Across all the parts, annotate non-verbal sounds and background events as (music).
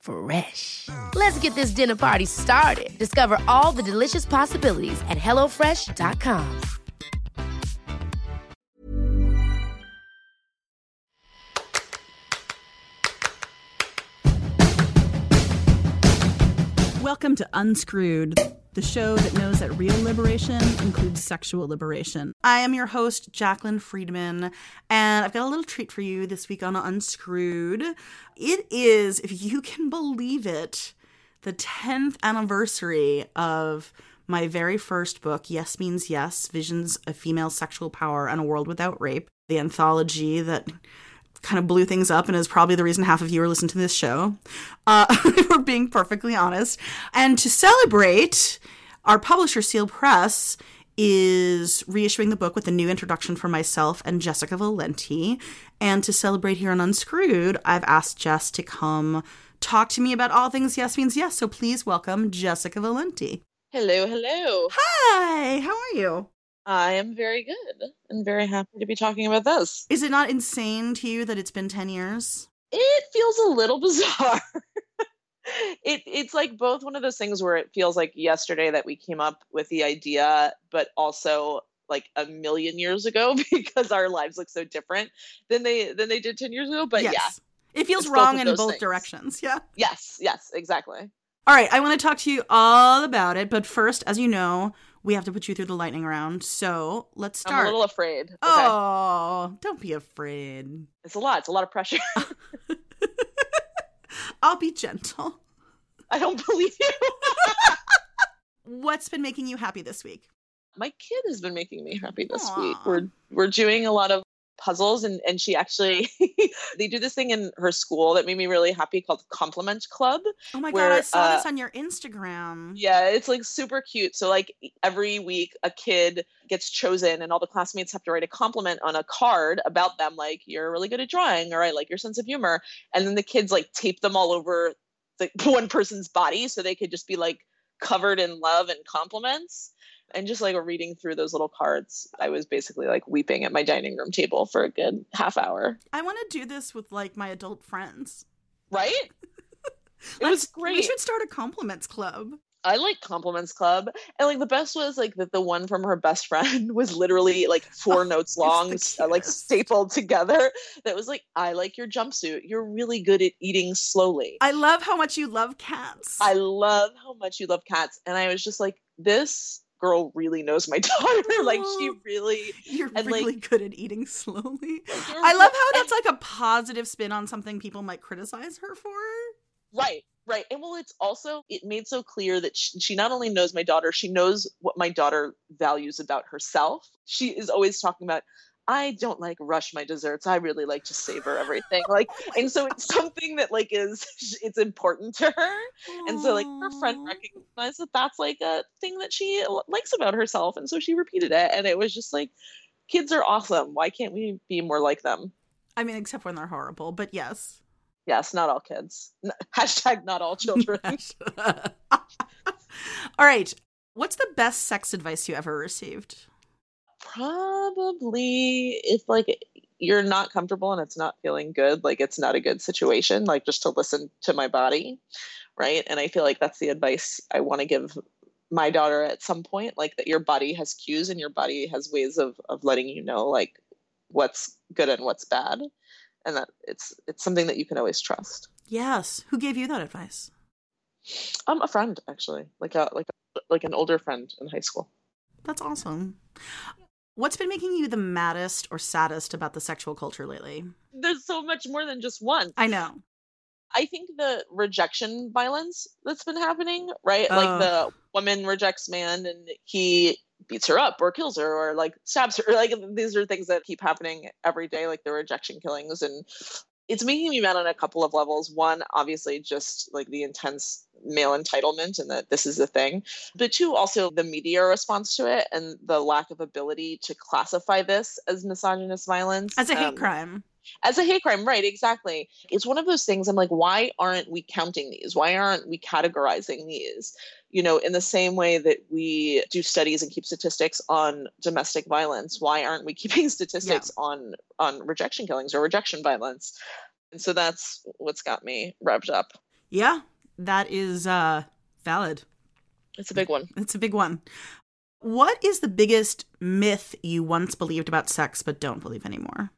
Fresh. Let's get this dinner party started. Discover all the delicious possibilities at hellofresh.com. Welcome to Unscrewed, the show that knows that real liberation includes sexual liberation. I am your host, Jaclyn Friedman, and I've got a little treat for you this week on Unscrewed. It is, if you can believe it, the 10th anniversary of my very first book, Yes Means Yes Visions of Female Sexual Power and a World Without Rape, the anthology that kind of blew things up and is probably the reason half of you are listening to this show. Uh, (laughs) if we're being perfectly honest. And to celebrate, our publisher, Seal Press, is reissuing the book with a new introduction for myself and Jessica Valenti. And to celebrate here on Unscrewed, I've asked Jess to come talk to me about all things Yes Means Yes. So please welcome Jessica Valenti. Hello, hello. Hi, how are you? I am very good and very happy to be talking about this. Is it not insane to you that it's been 10 years? It feels a little (laughs) bizarre. it it's like both one of those things where it feels like yesterday that we came up with the idea, but also like a million years ago (laughs) because our lives look so different than they than they did 10 years ago. But yes. yeah. It feels both wrong of in both things. directions. Yeah. Yes, yes, exactly. All right, I want to talk to you all about it, but first, as you know, we have to put you through the lightning round. So let's start. I'm a little afraid. Okay. Oh, don't be afraid. It's a lot. It's a lot of pressure. (laughs) (laughs) I'll be gentle. I don't believe you. (laughs) What's been making you happy this week? my kid has been making me happy this Aw. week. We're we're doing a lot of puzzles and and she actually (laughs) they do this thing in her school that made me really happy called compliment club Oh my god, I saw uh, this on your Instagram. yeah it's like super cute. So like every week a kid gets chosen and all the classmates have to write a compliment on a card about them like you're really good at drawing or i like your sense of humor. And then the kids like tape them all over the (laughs) one person's body so they could just be like covered in love and compliments and just like reading through those little cards i was basically like weeping at my dining room table for a good half hour I want to do this with like my adult friends. right (laughs) it Let's- was great We should start a compliments club. I like compliments club, and like the best was like that the one from her best friend (laughs) was literally like four Oh, notes long, uh, like stapled together. That was like, I like your jumpsuit. You're really good at eating slowly. I love how much you love cats. I love how much you love cats, and I was just like, this girl really knows my (laughs) daughter. like she really. You're and, like- really good at eating slowly. I love how and- that's like a positive spin on something people might criticize her for. Right, right. And well, it's also, it made so clear that she, she not only knows my daughter, she knows what my daughter values about herself. She is always talking about, I don't like rush my desserts. I really like to savor everything. Like, (laughs) and so it's something that like is, it's important to her. And so like her friend recognized that that's like a thing that she likes about herself. And so she repeated it. And it was just like, kids are awesome. Why can't we be more like them? I mean, except when they're horrible, but yes. Yes, not all kids. (laughs) Hashtag not all children. (laughs) All right. What's the best sex advice you ever received? Probably if like you're not comfortable and it's not feeling good, like it's not a good situation, like just to listen to my body, right? And I feel like that's the advice I want to give my daughter at some point like that your body has cues and your body has ways of of letting you know like what's good and what's bad and that it's it's something that you can always trust Yes. Who gave you that advice? um a friend actually like a like a, like an older friend in high school That's awesome. What's been making you the maddest or saddest about the sexual culture lately? there's so much more than just one I know. I think the rejection violence that's been happening, right? Oh. Like the woman rejects man and he beats her up or kills her or like stabs her. (laughs) Like these are things that keep happening every day, like the rejection killings. And it's making me mad on a couple of levels. One, obviously, just like the intense male entitlement and that this is the thing. But two, also the media response to it and the lack of ability to classify this as misogynist violence. As a hate Um, crime. as a hate crime right exactly it's one of those things i'm like why aren't we counting these why aren't we categorizing these you know in the same way that we do studies and keep statistics on domestic violence why aren't we (laughs) keeping statistics on on rejection killings or rejection violence and so that's what's got me revved up Yeah, that is uh valid. it's a big one It's a big one. What is the biggest myth you once believed about sex but don't believe anymore?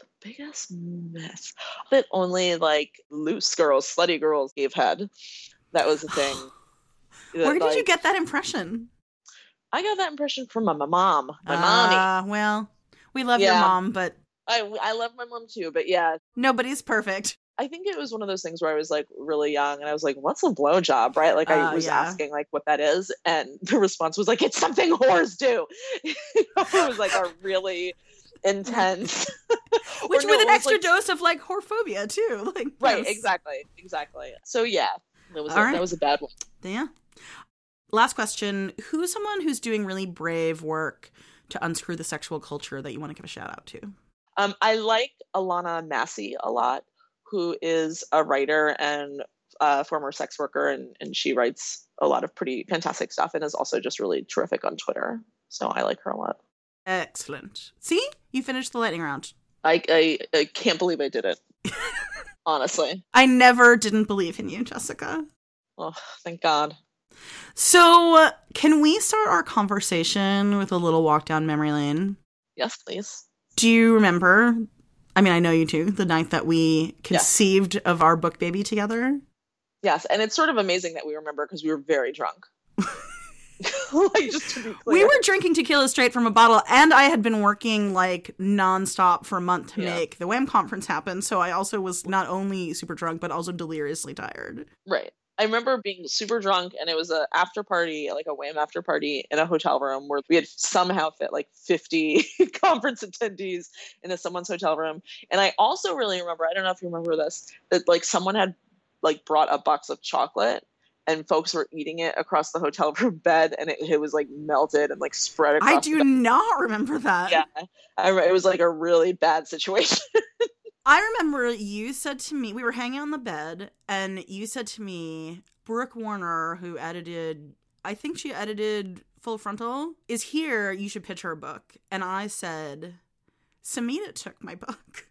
The biggest myth that only like loose girls slutty girls gave head that was the thing (sighs) (laughs) Where did you get that impression? i got that impression from my, my mom my mommy Uh, well, we love your mom, but I I love my mom too, but yeah, nobody's perfect. I think it was one of those things where I was like really young and I was like, "What's a blowjob?" Right? Like I Uh, was yeah. asking like what that is, and (laughs) the response was like, "It's something whores do." (laughs) It was like a really intense, (laughs) Which no, with an extra like- dose of like whorephobia too. Like right? yes. Exactly, exactly. So yeah, that was a, right. that was a bad one. Yeah. Last question. Who's someone who's doing really brave work to unscrew the sexual culture that you want to give a shout out to? Um, I like Alana Massey a lot, who is a writer and uh, former sex worker, and, and she writes a lot of pretty fantastic stuff and is also just really terrific on Twitter. So I like her a lot. Excellent. See? You finished the lightning round. I, I, I can't believe I did it. (laughs) Honestly. I never didn't believe in you, Jessica. Oh, thank God. So, uh, can we start our conversation with a little walk down memory lane? Yes, please. Do you remember? I mean, I know you do. The night that we conceived of our book baby together. Yes, and it's sort of amazing that we remember because we were very drunk. (laughs) like just to be clear. We were drinking tequila straight from a bottle, and I had been working like nonstop for a month to Yeah. make the WAM conference happen. So I also was not only super drunk, but also deliriously tired. Right. I remember being super drunk, and it was a after party, like a WAM after party in a hotel room where we had somehow fit like 50 (laughs) conference attendees into someone's hotel room. And I also really remember, I don't know if you remember this, that like someone had like brought a box of chocolate and folks were eating it across the hotel (laughs) room bed and it, it was like melted and like spread across I do not remember that. Yeah. I, it was like a really bad situation. (laughs) I remember you said to me, we were hanging on the bed, and you said to me, Brooke Warner, who edited, I think she edited Full Frontal, is here. You should pitch her a book. And I said, Samhita took my book.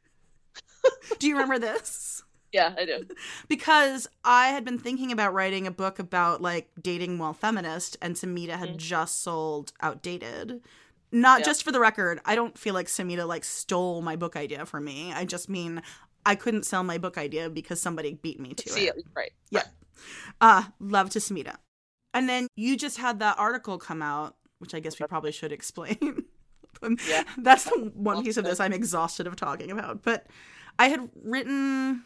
do you remember this? (laughs) yeah, I do. Because I had been thinking about writing a book about like dating while feminist, and Samhita had Mhm. just sold Outdated. Not Yeah. just for the record, I don't feel like Samhita like stole my book idea from me. I just mean I couldn't sell my book idea because somebody beat me to See it. Right. Yeah. Uh, love to Samhita. And then you just had that article come out, which I guess we probably should explain. (laughs) Yeah. That's the one piece of this I'm exhausted of talking about. But I had written.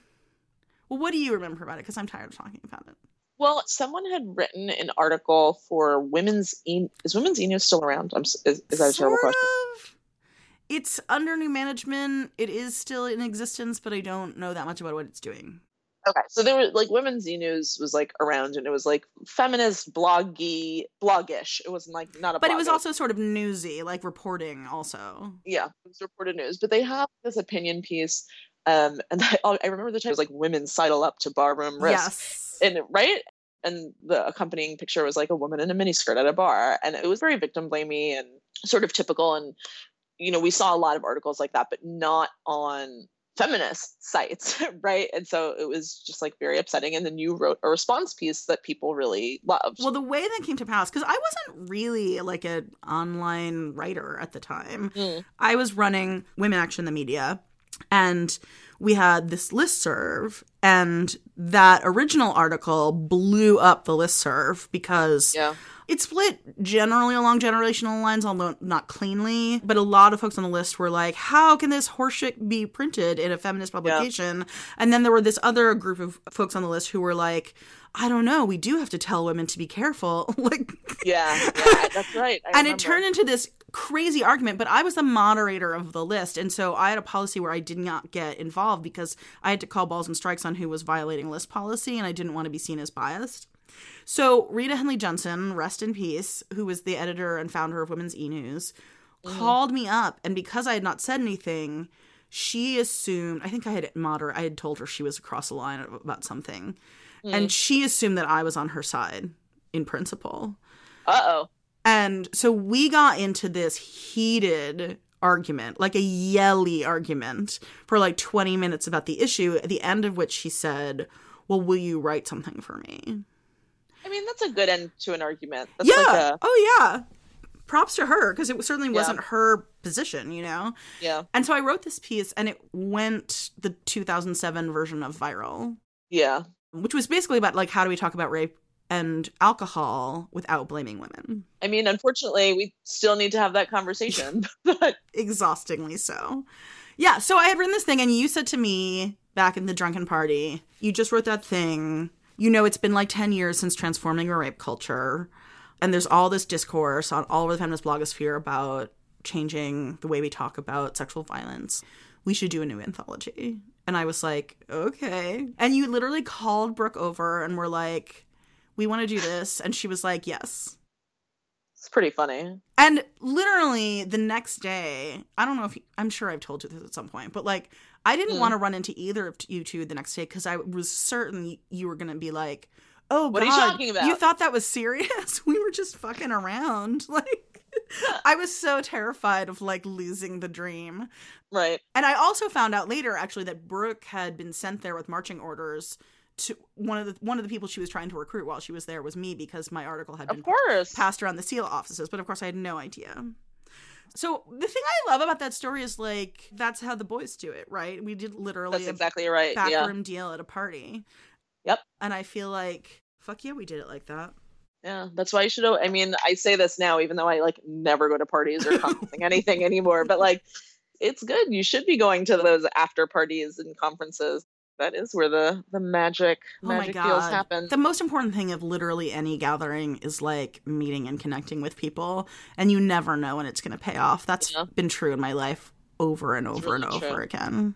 Well, what do you remember about it? Because I'm tired of talking about it. Well, someone had written an article for women's e- is women's e news still around? I'm is, is that a terrible Sort question? of. It's under new management. It is still in existence, but I don't know that much about what it's doing. Okay, so there were like women's e news was like around, and it was like feminist bloggy blogish. It wasn't like not a. But it was also sort of newsy, like reporting also. yeah, it was reported news. But they have this opinion piece, um, and (laughs) I, I remember the time it was like women sidle up to barroom risk, Yes. And right. And the accompanying picture was like a woman in a miniskirt at a bar, and it was very victim blamey and sort of typical. And you know, we saw a lot of articles like that, but not on feminist sites, (laughs) right? And so it was just like very upsetting. And then you wrote a response piece that people really loved. Well, the way that came to pass, because I wasn't really like an online writer at the time. Mm. I was running Women Action the Media, and we had this list serve, and that original article blew up the list serve because yeah. it split generally along generational lines, although not cleanly. But a lot of folks on the list were like, "How can this horseshit be printed in a feminist publication?" And then there were this other group of folks on the list who were like, "I don't know. We do have to tell women to be careful." (laughs) like, Yeah, yeah, (laughs) that's right. And it turned into this crazy argument but i was the moderator of the list and so i had a policy where i did not get involved because i had to call balls and strikes on who was violating list policy and i didn't want to be seen as biased so rita henley jensen rest in peace who was the editor and founder of women's e-news mm-hmm. called me up and because i had not said anything she assumed i think i had moderate i had told her she was across the line about something and mm. she assumed that i was on her side in principle Uh-oh. and so we got into this heated argument, like a yelly argument, for like 20 minutes about the issue, at the end of which she said, Well, will you write something for me? I mean, that's a good end to an argument. That's yeah. like a, oh, yeah. Props to her, because it certainly Yeah. wasn't her position, you know? yeah, And so I wrote this piece, and it went the 2007 version of Viral, yeah. Which was basically about like, how do we talk about rape and alcohol without blaming women? I mean, unfortunately, we still need to have that conversation. (laughs) (laughs) but exhaustingly so. Yeah, so I had written this thing, and you said to me back in the drunken party, you just wrote that thing. You know, it's been like 10 years since transforming a rape culture. And there's all this discourse on all over the feminist blogosphere about changing the way we talk about sexual violence. We should do a new anthology. And I was like, okay. And you literally called Brooke over and were like, we want to do this. And she was like, yes. it's pretty funny. And literally the next day, I don't know if I'm sure I've told you this at some point, but like I didn't Mm. want to run into either of you two the next day because I was certain you were going to be like, "Oh What are you talking about?" You thought that was serious? (laughs) we were just fucking around." (laughs) Like (laughs) I was so terrified of like losing the dream. Right. And I also found out later actually that Brooke had been sent there with marching orders to one of the one of the people she was trying to recruit while she was there was me because my article had been Of course. passed around the seal offices, but of course I had no idea. So the thing I love about that story is like that's how the boys do it, right? We did literally That's a exactly right. Yeah. backroom deal at a party. Yep. And I feel like fuck yeah, we did it like that. Yeah. That's why you should. I mean, I say this now, even though I like never go to parties or conferencing (laughs) anything anymore. But like, it's good. You should be going to those after parties and conferences. That is where the the magic Oh magic deals god. happen. The most important thing of literally any gathering is like meeting and connecting with people and you never know when it's going to pay off. That's Yeah. been true in my life over and It's over and over true. again.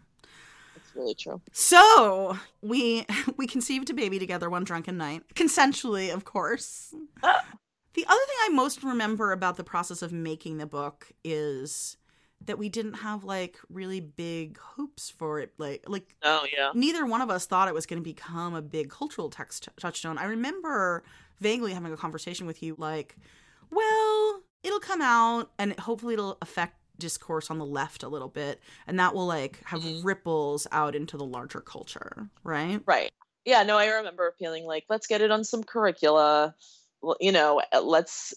Really true. So, we (laughs) we conceived a baby together one drunken night, consensually, of course. (gasps) The other thing I most remember about the process of making the book is that we didn't have like really big hopes for it like like Oh yeah. neither one of us thought it was going to become a big cultural text touchstone. I remember vaguely having a conversation with you like, well, it'll come out and hopefully it'll affect discourse on the left a little bit and that will like have ripples out into the larger culture, right? Right. Yeah, no, I remember feeling like, let's get it on some curricula. Well, You know, uh, let's.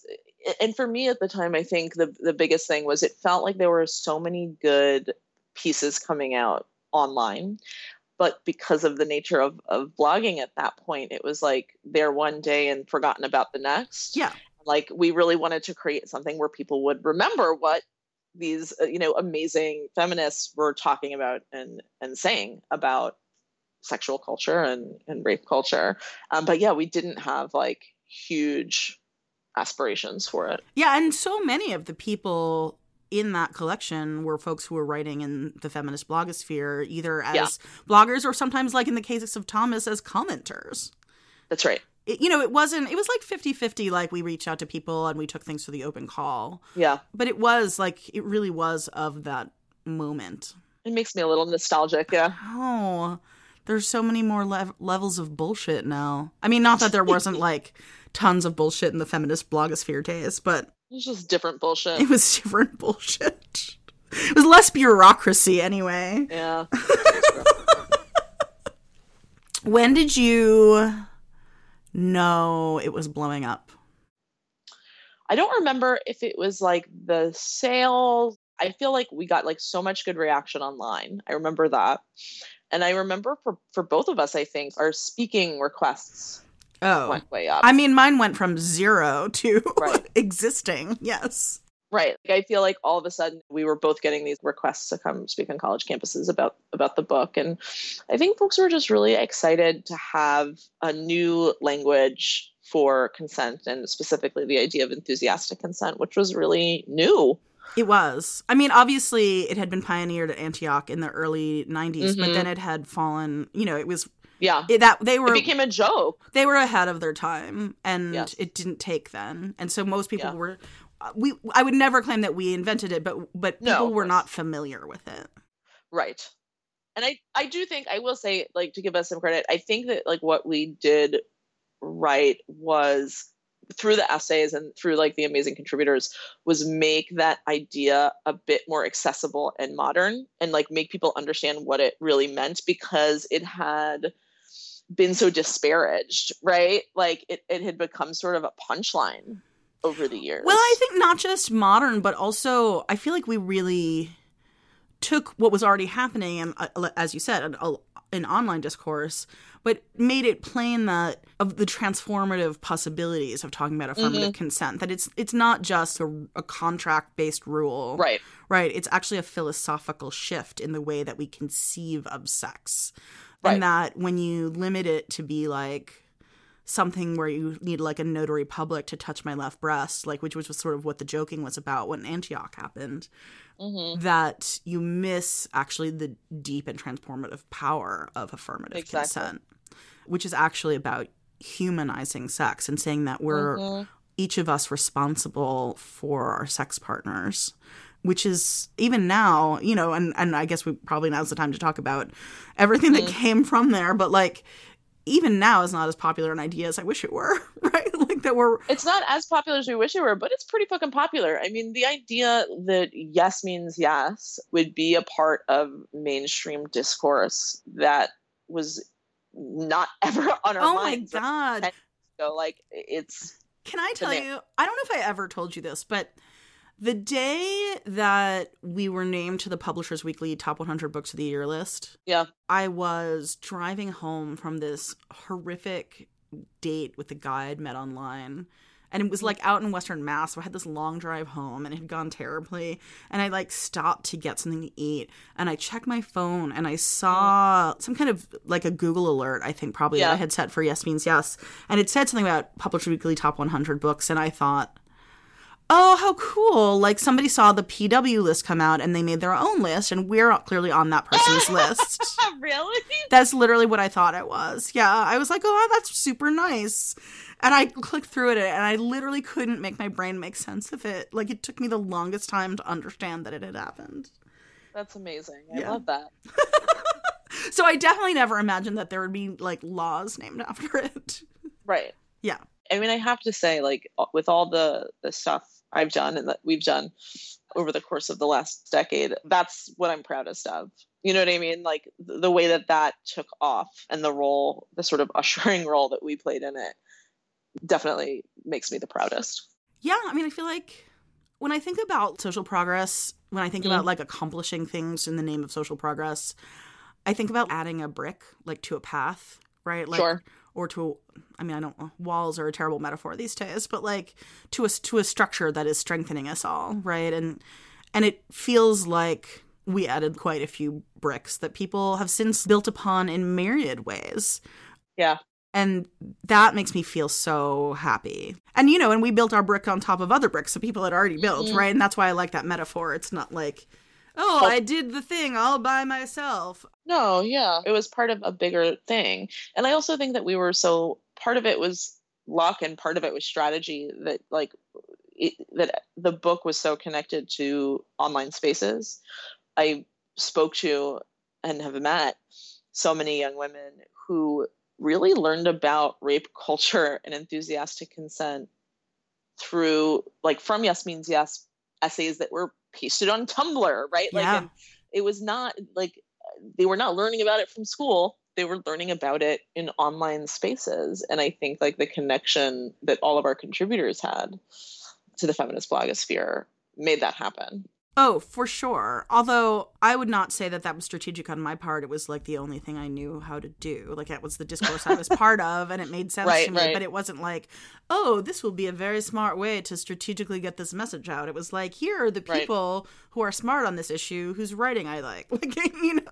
And for me at the time, I think the the biggest thing was it felt like there were so many good pieces coming out online, but because of the nature of of blogging at that point, it was like there one day and forgotten about the next. Yeah. Like we really wanted to create something where people would remember what these uh, you know amazing feminists were talking about and and saying about sexual culture and, and rape culture. Um, but yeah, we didn't have like huge aspirations for it. Yeah, and so many of the people in that collection were folks who were writing in the feminist blogosphere, either as Yeah. bloggers or sometimes, like in the cases of Thomas, as commenters. That's right. It, you know, it wasn't, it was like 50 50, like we reached out to people and we took things to the open call. Yeah. But it was like, it really was of that moment. It makes me a little nostalgic. Yeah. Oh, there's so many more lev- levels of bullshit now. I mean, not that there wasn't (laughs) like tons of bullshit in the feminist blogosphere days, but It's just different bullshit. it was (laughs) different bullshit. it was less bureaucracy anyway. Yeah. (laughs) When did you know it was blowing up? I don't remember if it was like the sale. I feel like we got like so much good reaction online. I remember that. And I remember for, for both of us, I think, our speaking requests Oh. went way up. I mean, mine went from zero to Right. (laughs) existing. Yes. Right. Like, I feel like all of a sudden we were both getting these requests to come speak on college campuses about about the book, and I think folks were just really excited to have a new language for consent, and specifically the idea of enthusiastic consent, which was really new. It was. I mean, obviously, it had been pioneered at Antioch in the early 90s, but Mhm. then it had fallen, you know, it was Yeah. it, that they were It became a joke. they were ahead of their time and Yes. it didn't take then. And so most people Yeah. were we I would never claim that we invented it, but but No, people were not familiar with it. Right. And I, I do think I will say, like, to give us some credit, I think that like what we did right was through the essays and through like the amazing contributors was make that idea a bit more accessible and modern and like make people understand what it really meant because it had been so disparaged, right? Like it, it had become sort of a punchline over the years. Well, I think not just modern, but also I feel like we really took what was already happening, and uh, as you said, an, an online discourse, but made it plain that of the transformative possibilities of talking about affirmative consent. That it's it's not just a, a contract based rule, right. Right. It's actually a philosophical shift in the way that we conceive of sex. Right. And that when you limit it to be like something where you need like a notary public to touch my left breast, like which was sort of what the joking was about when Antioch happened, hmm that you miss actually the deep and transformative power of affirmative Exactly. consent, which is actually about humanizing sex and saying that we're Mhm. each of us responsible for our sex partners which is even now you know and and i guess we probably now's the time to talk about everything that came from there but like even now is not as popular an idea as i wish it were (laughs) right like that we're it's not as popular as we wish it were, but it's pretty fucking popular. I mean, the idea that yes means yes would be a part of mainstream discourse that was not (laughs) ever on our mind. oh my god So, like, it's Can I tell you? I don't know if I ever told you this, but the day that we were named to the Publishers Weekly Top 100 Books of the Year list, yeah, I was driving home from this horrific date with a guy I'd met online. And it was like out in Western Mass. So I had this long drive home and it had gone terribly. And I like stopped to get something to eat. And I checked my phone and I saw some kind of like a Google alert, I think probably that I had set for Yes Means Yes. And it said something about Publisher Weekly Top 100 books. And I thought, oh, how cool. Like somebody saw the PW list come out and they made their own list. And we're clearly on that person's (laughs) list. really? That's literally what I thought it was. Yeah, I was like, oh, that's super nice. And I clicked through it and I literally couldn't make my brain make sense of it. Like, it took me the longest time to understand that it had happened. That's amazing. I Yeah. love that. (laughs) So I definitely never imagined that there would be like laws named (laughs) after it. Right. Yeah. I mean, I have to say, like, with all the the stuff I've done and that we've done over the course of the last decade, that's what I'm proudest of. You know what I mean? Like the, the way that that took off and the role, the sort of ushering role that we played in it, definitely makes me the proudest. Yeah, I mean, I feel like when I think about social progress, when I think Mm. about like accomplishing things in the name of social progress, I think about adding a brick like to a path, right? Like Sure. Or to I mean, I don't walls are a terrible metaphor these days, but like to a to a structure that is strengthening us all, right? And and it feels like we added quite a few bricks that people have since built upon in myriad ways. Yeah. And that makes me feel so happy. And you know, and we built our brick on top of other bricks that people had already built, Mhm. right? And that's why I like that metaphor. It's not like, oh, I did the thing all by myself. No, yeah. It was part of a bigger thing. And I also think that we were so part of it was luck and part of it was strategy that like it, that the book was so connected to online spaces. I spoke to and have met so many young women who really learned about rape (laughs) culture and enthusiastic consent through like from Yes Means Yes essays that were pasted on Tumblr, right? Like Yeah. it was not like they were not learning about it from school. They were learning about it in online spaces. And I think like the connection that all of our contributors had to the feminist blogosphere made that happen. Oh, for sure. Although I would not say that that was strategic on my part. It was like the only thing I knew how to do. Like that was the discourse I was part of, and it made sense Right, to me. right. But it wasn't like, oh, this will be a very smart way to strategically get this message out. It was like, here are the Right. people who are smart on this issue, whose writing I like. (laughs) Like (laughs) you know,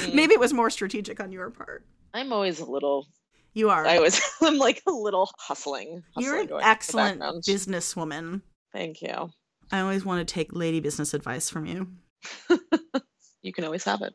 Mm. maybe it was more strategic on your part. I'm always a little You are. I was (laughs) I'm like a little hustling. You're an going in the excellent businesswoman. Thank you. I always want to take lady business advice from you. (laughs) You can always have it.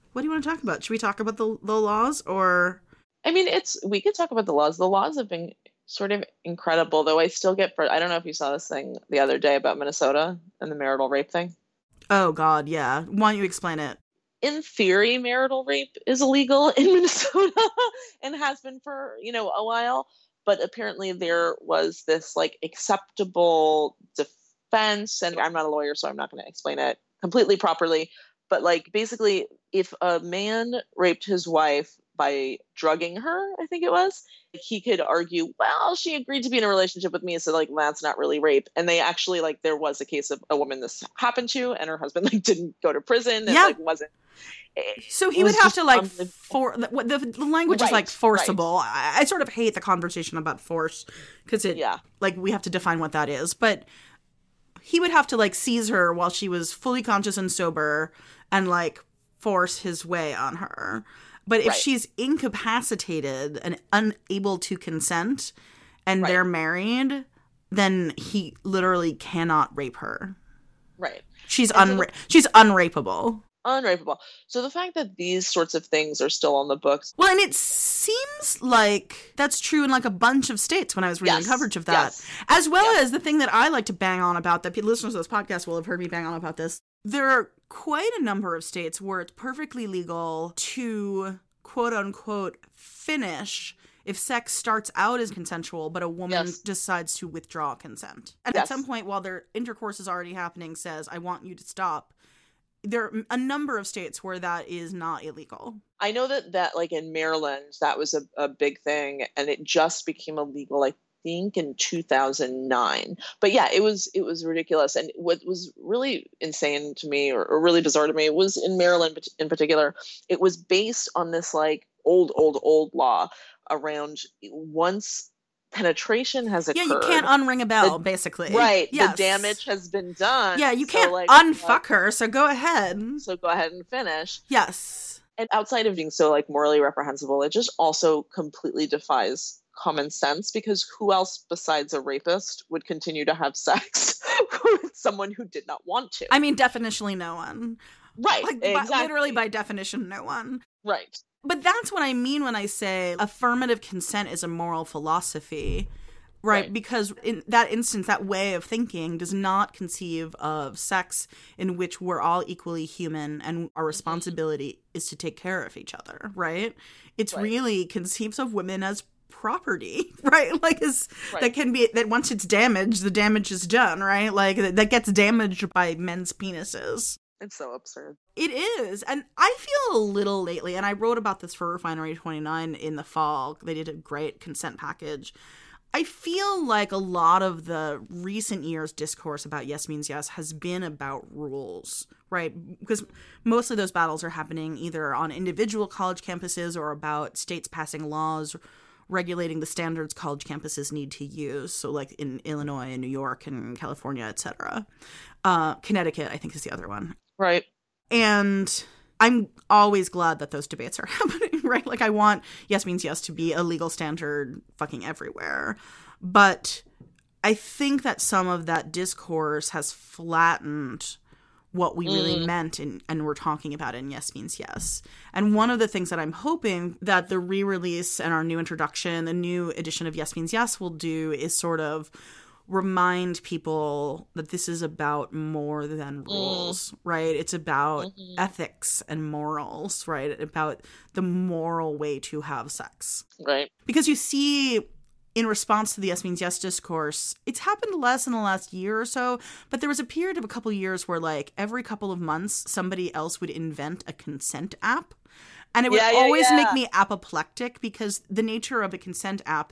What do you want to talk about? Should we talk about the the laws or I mean, it's we could talk about the laws. The laws have been sort of incredible, though. I still get. I don't know if you saw this thing the other day about Minnesota and the marital rape thing. Oh god, yeah. Why don't you explain it? In theory, marital rape is illegal in (laughs) Minnesota and has been for you know a while. But apparently, there was this like acceptable defense, and I'm not a lawyer, so I'm not going to explain it completely properly. But like basically, if a man raped his wife by drugging her, I think it was, he could argue, well, she agreed to be in a relationship with me, so like that's not really rape. And they actually like there was a case of a woman this happened to, and her husband (laughs) like didn't go to prison and Yeah. like wasn't. Eh, so he would have to like for the, the, language is Right, like right. forcible. I, I sort of hate the conversation about force because it Yeah. like we have to define what that is. But he would have to like seize her while she was fully conscious and sober and like force his way on her. But if Right. she's incapacitated and unable to consent and Right. they're married, then he literally cannot rape her. right. She's so unra- she's unrapeable. unrapeable. So the fact that these sorts of things are still on the books, Well, and it seems like that's true in like a bunch of states when I was reading Yes, coverage of that. yes, As well yes. as the thing that I like to bang on about that listeners of this podcast will have heard me bang on about this. There are quite a number of states where it's perfectly legal to quote unquote finish if sex starts out as consensual but a woman Yes. decides to withdraw consent. And at some point while their intercourse is already happening says I want you to stop. There are a number of states where that is not illegal. I know that that like in Maryland that was a, a big thing, and it just became illegal. I think in 2009. But yeah, it was it was ridiculous. And what was really insane to me, or, or really bizarre to me, was in Maryland in particular. It was based on this like old, old, old law around once penetration has occurred. Yeah, you can't unring a bell, The- basically. Right, Yes. the damage has been done. Yeah, you can't like, unfuck uh, her, so go ahead. So go ahead and finish. Yes. and outside of being so like morally reprehensible it just also completely defies common sense because who else besides a rapist would continue to have sex (laughs) with someone who did not want to I mean, definitionally no one. right Like, by, literally by definition, no one. right But that's what I mean when I say affirmative consent is a moral philosophy. Right, Right. because in that instance, that way of thinking does not conceive of sex in which we're all equally human and our mm-hmm. responsibility is to take care of each other, right? It's Right. really conceives of women as property, (laughs) right? Like as that can be that once it's damaged, the damage is done, right? Like that, that gets damaged by men's penises. It's so absurd. It is. And I feel a little lately, and I wrote about this for Refinery 29 in the fall. They did a great consent package. I feel like a lot of the recent years' discourse about yes means yes has been about rules, right? Because mostly those battles are happening either on individual college campuses or about states passing laws regulating the standards college campuses need to use. So, like in Illinois and New York and California, etc. Uh, Connecticut, I think, is the other one. Right. And I'm always glad that those debates are (laughs) happening, right? Like, I want yes means yes to be a legal standard fucking everywhere. But I think that some of that discourse has flattened what we really Mm. meant in, and we're talking about in Yes Means Yes. And one of the things that I'm hoping that the re release and our new introduction, the new edition of Yes Means Yes will do is sort of remind people that this is about more than rules, right? It's about ethics and morals, right? About the moral way to have sex Right. because you see in response to the yes means yes discourse it's happened less in the last year or so but there was a period of a couple years where like every couple of months somebody else would invent a consent app and it would Yeah, yeah, always yeah. make me apoplectic because the nature of a consent app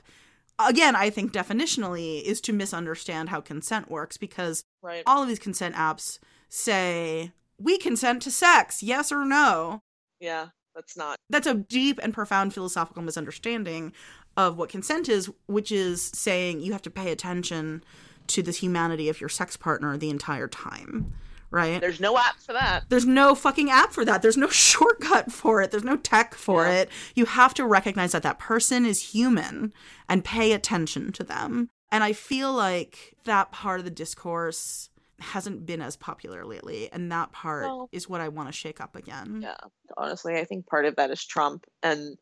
again i think definitionally is to misunderstand how consent works because Right. all of these consent apps say we consent to sex yes or no Yeah. That's not. that's a deep and profound philosophical misunderstanding of what consent is, which is saying you have to pay attention to the humanity of your sex partner the entire time, right? There's no app for that. There's no fucking app for that. There's no (laughs) shortcut for it. There's no tech for Yeah. it. You have to recognize that that person is human and pay attention to them. And I feel like that part of the discourse hasn't been as popular lately. And that part No. is what I want to shake up again. Yeah. Honestly, I think part of that is Trump and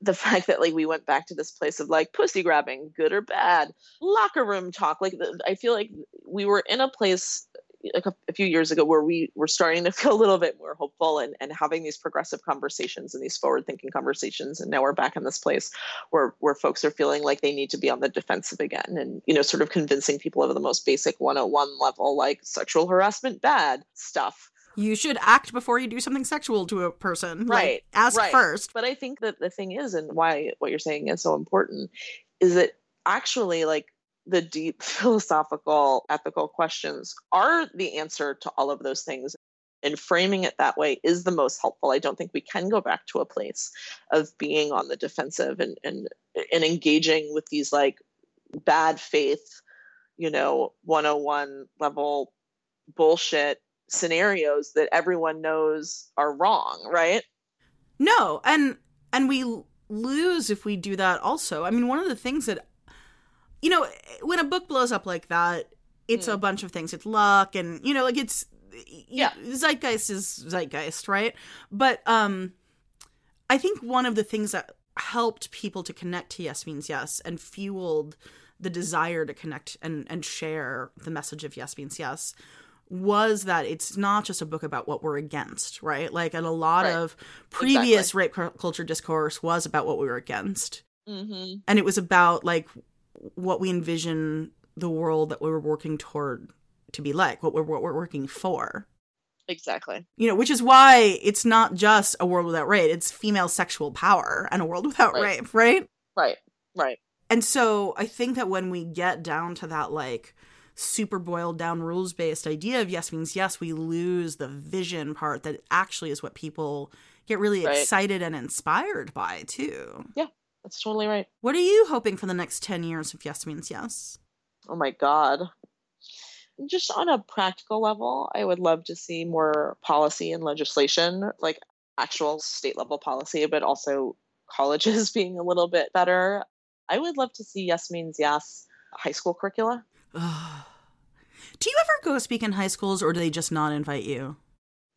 the (laughs) fact that like we went back to this place of like pussy grabbing, good or bad, locker room talk. Like the, I feel like we were in a place a, a few years ago where we were starting to (laughs) feel a little bit more hopeful and, and having these progressive conversations and these forward thinking conversations and now we're back in this place where where folks are feeling like they need to be on the defensive again and you know sort of convincing people of the most basic 101 level like sexual harassment bad stuff You should act before you do something sexual to a person. Like, Right, ask right. first. But I think that the thing is, and why what you're saying is so important, is that actually like the deep (laughs) philosophical, ethical questions are the answer to all of those things. And framing it that way is the most helpful. I don't think we can go back to a place of being on the defensive and and and engaging with these like bad faith, you know, 101 level bullshit scenarios that everyone knows are wrong, right? No, and and we lose if we do that also. I mean, one of the things that you know, when a book blows up like that, it's a bunch of things. It's luck and you know, like it's Yeah. zeitgeist is zeitgeist, right? But um I think one of the things that helped people to connect to Yes Means Yes and fueled the desire to connect and, and share the message of Yes Means Yes was that it's not just a book about what we're against, right? Like, and a lot Right. of previous Exactly. rape culture discourse was about what we were against. Mm-hmm. And it was about, like, what we envision the world that we were working toward to be like, what we're, what we're working for Exactly. you know, which is why it's not just a world without rape, it's female sexual power and a world without Right. rape, right? Right. Right. And so I think that when we get down to that like super boiled down rules based idea of yes means yes, we lose the vision part that actually is what people get really Right. excited and inspired by too. That's totally right. What are you hoping for the next 10 years if yes means yes? Oh my God. Just on a practical level, I would love to see more policy and legislation, like actual state level policy, but also colleges (laughs) being a little bit better. I would love to see Yes Means Yes high school curricula. (sighs) do you ever go speak in high schools or do they just not invite you?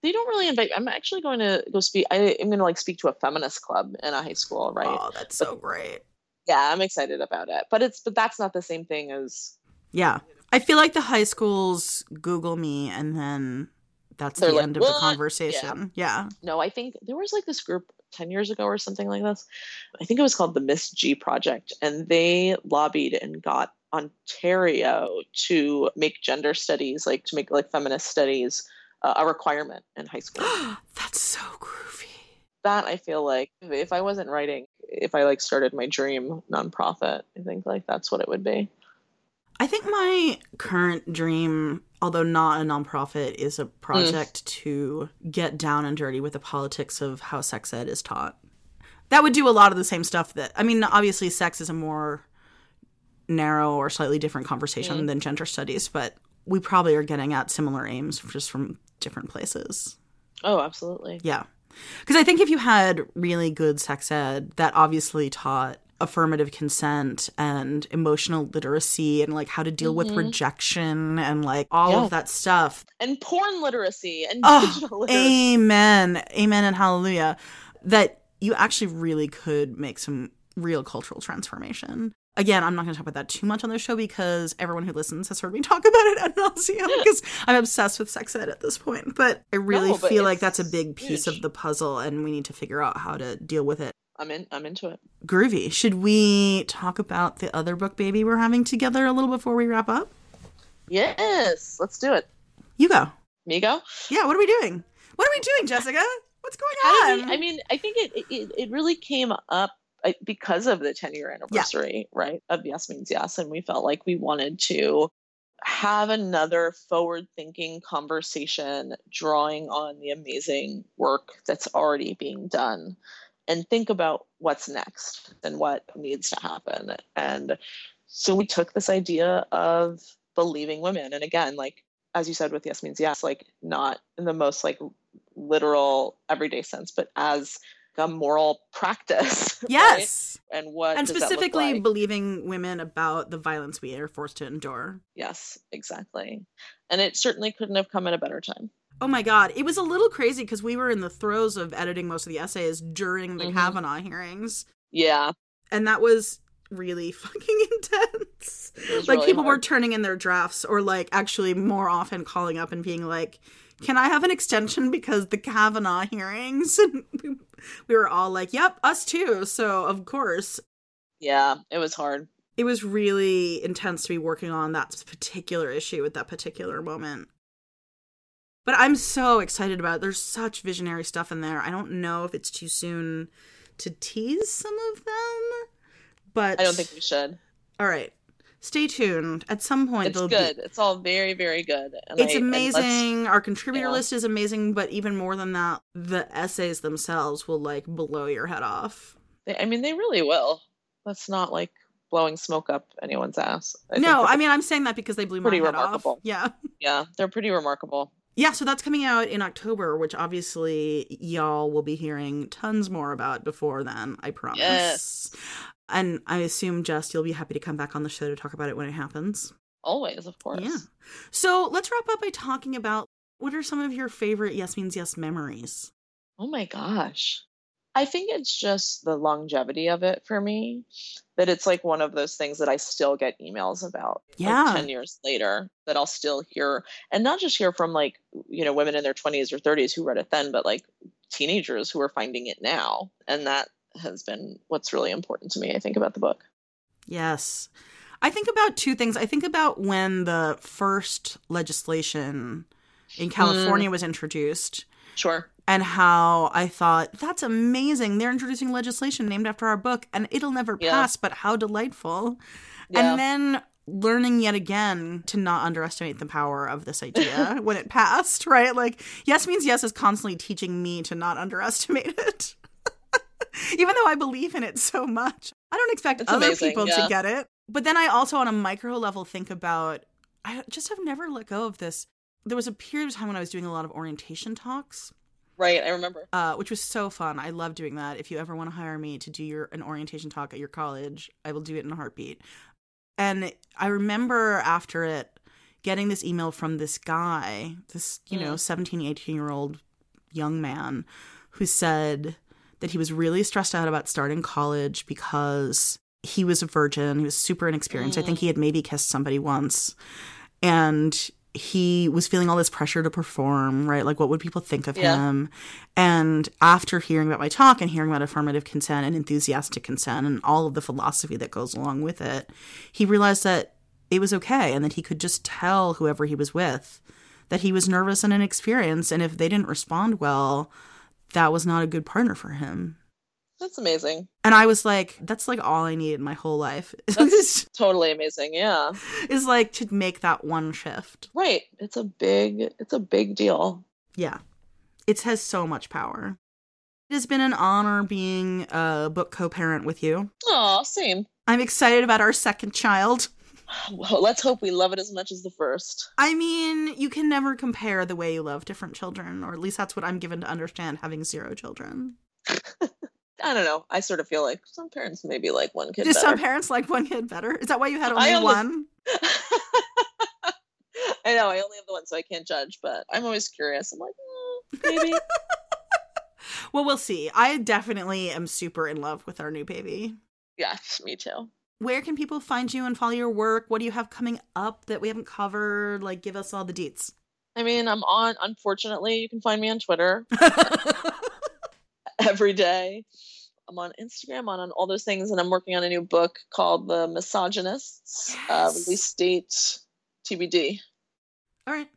They don't really invite. I'm actually going to go speak. I am going to like speak to a feminist club in a high school, right? Oh, that's so great. Yeah, I'm excited about it. But it's but that's not the same thing as Yeah. I feel like the high schools Google me and then that's the like, end of the "What?" conversation. Yeah. No, I think there was like this group 10 years ago or something like this. I think it was called the Miss G Project, and they lobbied and got Ontario to make gender studies, like to make like feminist studies uh, a requirement in high school. (gasps) That's so groovy. that I feel like if I wasn't writing, if I like started my dream nonprofit, I think like that's what it would be. I think my current dream, although not a nonprofit, is a project to get down and dirty with the politics of how sex ed is taught. That would do a lot of the same stuff that, I mean, obviously, sex is a more narrow or slightly different conversation than gender studies, but we probably are getting at similar aims just from different places. Oh, absolutely. Yeah. Because I think if you had really good sex ed that obviously taught affirmative consent and emotional literacy and like how to deal with mm-hmm. rejection and like all Yeah. of that stuff. And porn literacy and Oh, digital literacy. amen. Amen and hallelujah. That you actually really could make some real cultural transformation. Again, I'm not going to talk about that too much on the show because everyone who listens has heard me (laughs) talk about it ad nauseum because I'm obsessed with sex ed at this point. But I really No, but feel like that's a big piece huge. of the puzzle and we need to figure out how to deal with it. I'm in. I'm into it. Groovy. Should we talk about the other book baby we're having together a little before we wrap up? Yes, let's do it. You go. Me go. Yeah, what are we doing? What are we doing, Jessica? What's going on? we, I mean, I think it, it it really came up because of the 10 year anniversary, right, of Yes Means Yes, and we felt like we wanted to have another forward thinking conversation drawing on the amazing work that's already being done and think about what's next and what needs to happen. And so we took this idea of believing women and again like as you said with yes means yes like not in the most like literal everyday sense but as a moral practice (laughs) right? yes. and what and does that look specifically like? believing women about the violence we are forced to endure. yes exactly and it certainly couldn't have come at a better time Oh my god, it was a little crazy because we were in the throes of editing most of the essays during the Mhm. Kavanaugh hearings, yeah and that was really (laughs) fucking intense. Like really people were turning in their drafts, or like actually more often calling up and being like, "Can I have an extension because the Kavanaugh hearings?" (laughs) And we, we were all like, "Yep, us too." So of course, yeah it was hard it was really intense to be working on that particular issue at that particular moment. But I'm so excited about it. There's such visionary stuff in there. I don't know if it's too soon to tease some of them, but i don't think we should All right, stay tuned. At some point, it's good be. it's all very very good and It's I- amazing. Our contributor yeah. list is amazing, but even more than that, the essays themselves will like blow your head off. i mean they really will that's not like blowing smoke up anyone's ass I no, I mean I'm saying that because they blew my head off. remarkable. Yeah. (laughs) yeah they're pretty remarkable Yeah, so that's coming out in October, which obviously y'all will be hearing tons more about before then, I promise. Yes. And I assume, Jess, you'll be happy to come back on the show to talk about it when it happens. always of course Yeah. So let's wrap up by talking about what are some of your favorite Yes Means Yes memories? Oh my gosh. I think it's just the longevity of it for me. That it's like one of those things that I still get emails about like, Yeah. 10 years later that I'll still hear and not just hear from like, you know, women in their 20s or 30s who read it then, but like teenagers who are finding it now. And that has been what's really important to me, I think, about the book. Yes. I think about two things. I think about when the first legislation in mm. California was introduced Sure. and how I thought that's amazing. They're introducing legislation named after our book and it'll never Yeah. pass, but how delightful. Yeah. And then learning yet again to not underestimate the power of this idea (laughs) when it passed, right? Like yes means yes is constantly teaching me to not underestimate (laughs) it. Even though I believe in it so much. I don't expect It's other amazing, people to get it. But then I also on a micro level think about I just have never let go of this. There was a period of time when I was doing a lot of orientation talks Right. I remember. uh, which was so fun. I love doing that. If you ever want to hire me to do your an orientation talk at your college, I will do it in a heartbeat. And I remember after it getting this email from this guy, this, you know, 17, 18 year old young man who said that he was really stressed out about starting college because he was a virgin. He was super inexperienced. I think he had maybe kissed somebody once. And he was feeling all this pressure to perform, right? Like, what would people think of Yeah. him? And after hearing about my talk and hearing about affirmative consent and enthusiastic consent and all of the philosophy that goes along with it, he realized that it was okay and that he could just tell whoever he was with that he was nervous and inexperienced. And if they didn't respond well, that was not a good partner for him. That's amazing. And I was like, that's like all I need in my whole life. (laughs) That's (laughs) totally amazing. Yeah. is like to make that one shift. Right. It's a big it's a big deal. Yeah. It has so much power. It has been an honor being a book co-parent with you. Oh, same. I'm excited about our second child. (sighs) Well, let's hope we love it as much as the first. I mean, you can never compare the way you love different children, or at least that's what I'm given to understand having zero children. (laughs) I don't know. I sort of feel like some parents maybe like one kid. Do better. some parents like one kid better? Is that why you had only, only- one? (laughs) I know. I only have the one, so I can't judge. But I'm always curious. I'm like, mm, maybe. (laughs) Well, we'll see. I definitely am super in love with our new baby. yes, me too. Where can people find you and follow your work? What do you have coming up that we haven't covered? Like, give us all the deets. I mean, I'm on. Unfortunately, you can find me on Twitter (laughs) (laughs) every day. I'm on Instagram, on, on all those things, and I'm working on a new book called The Misogynists. Uh, release date TBD. all right.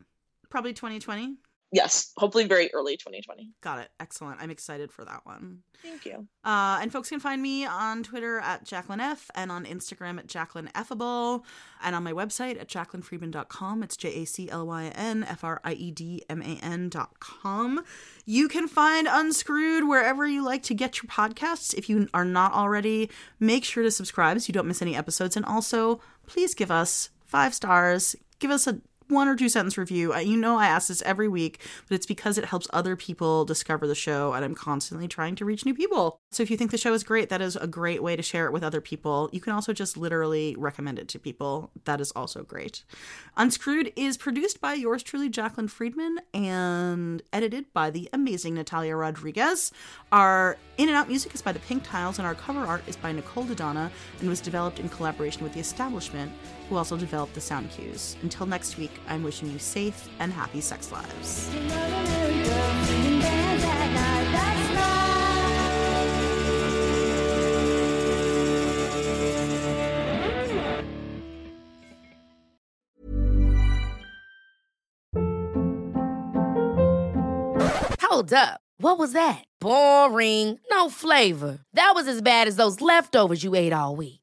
Probably 2020. Yes, hopefully very early 2020. Got it. Excellent. I'm excited for that one. Thank you. Uh, and folks can find me on Twitter at Jaclyn F and on Instagram at Jaclyn Effable and on my website at jaclynfriedman.com. It's J A C L Y N F R I E D M A N.com. You can find Unscrewed wherever you like to get your podcasts. If you are not already, make sure to subscribe so you don't miss any episodes. And also, please give us five stars. Give us a one or two sentence review. You know, I ask this every week, but it's because it helps other people discover the show, and I'm constantly trying to reach new people. So if you think the show is great, that is a great way to share it with other people. You can also just literally recommend it to people. That is also great. Unscrewed is produced by yours truly, Jaclyn Friedman, and edited by the amazing Natalia Rodriguez. Our in and out music is by the Pink Tiles, and our cover art is by Nicole Dodonna and was developed in collaboration with the establishment, who also developed the sound cues. Until next week, I'm wishing you safe and happy sex lives. Hold up. What was that? Boring. No flavor. That was as bad as those leftovers you ate all week.